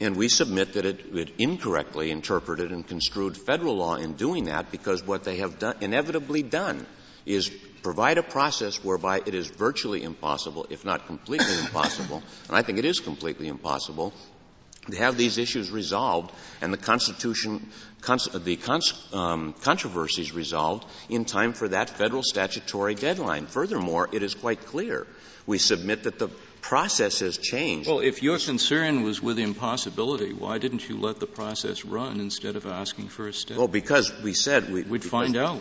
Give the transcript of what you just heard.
And we submit that it, it, incorrectly interpreted and construed federal law in doing that because what they have done, inevitably done is provide a process whereby it is virtually impossible, if not completely impossible, and I think it is completely impossible, to have these issues resolved and the Constitution, cons- the cons- um, controversies resolved in time for that federal statutory deadline. Furthermore, it is quite clear. We submit that the process has changed. Well, if your concern was with impossibility, why didn't you let the process run instead of asking for a stay? Well, because we said we, would find out.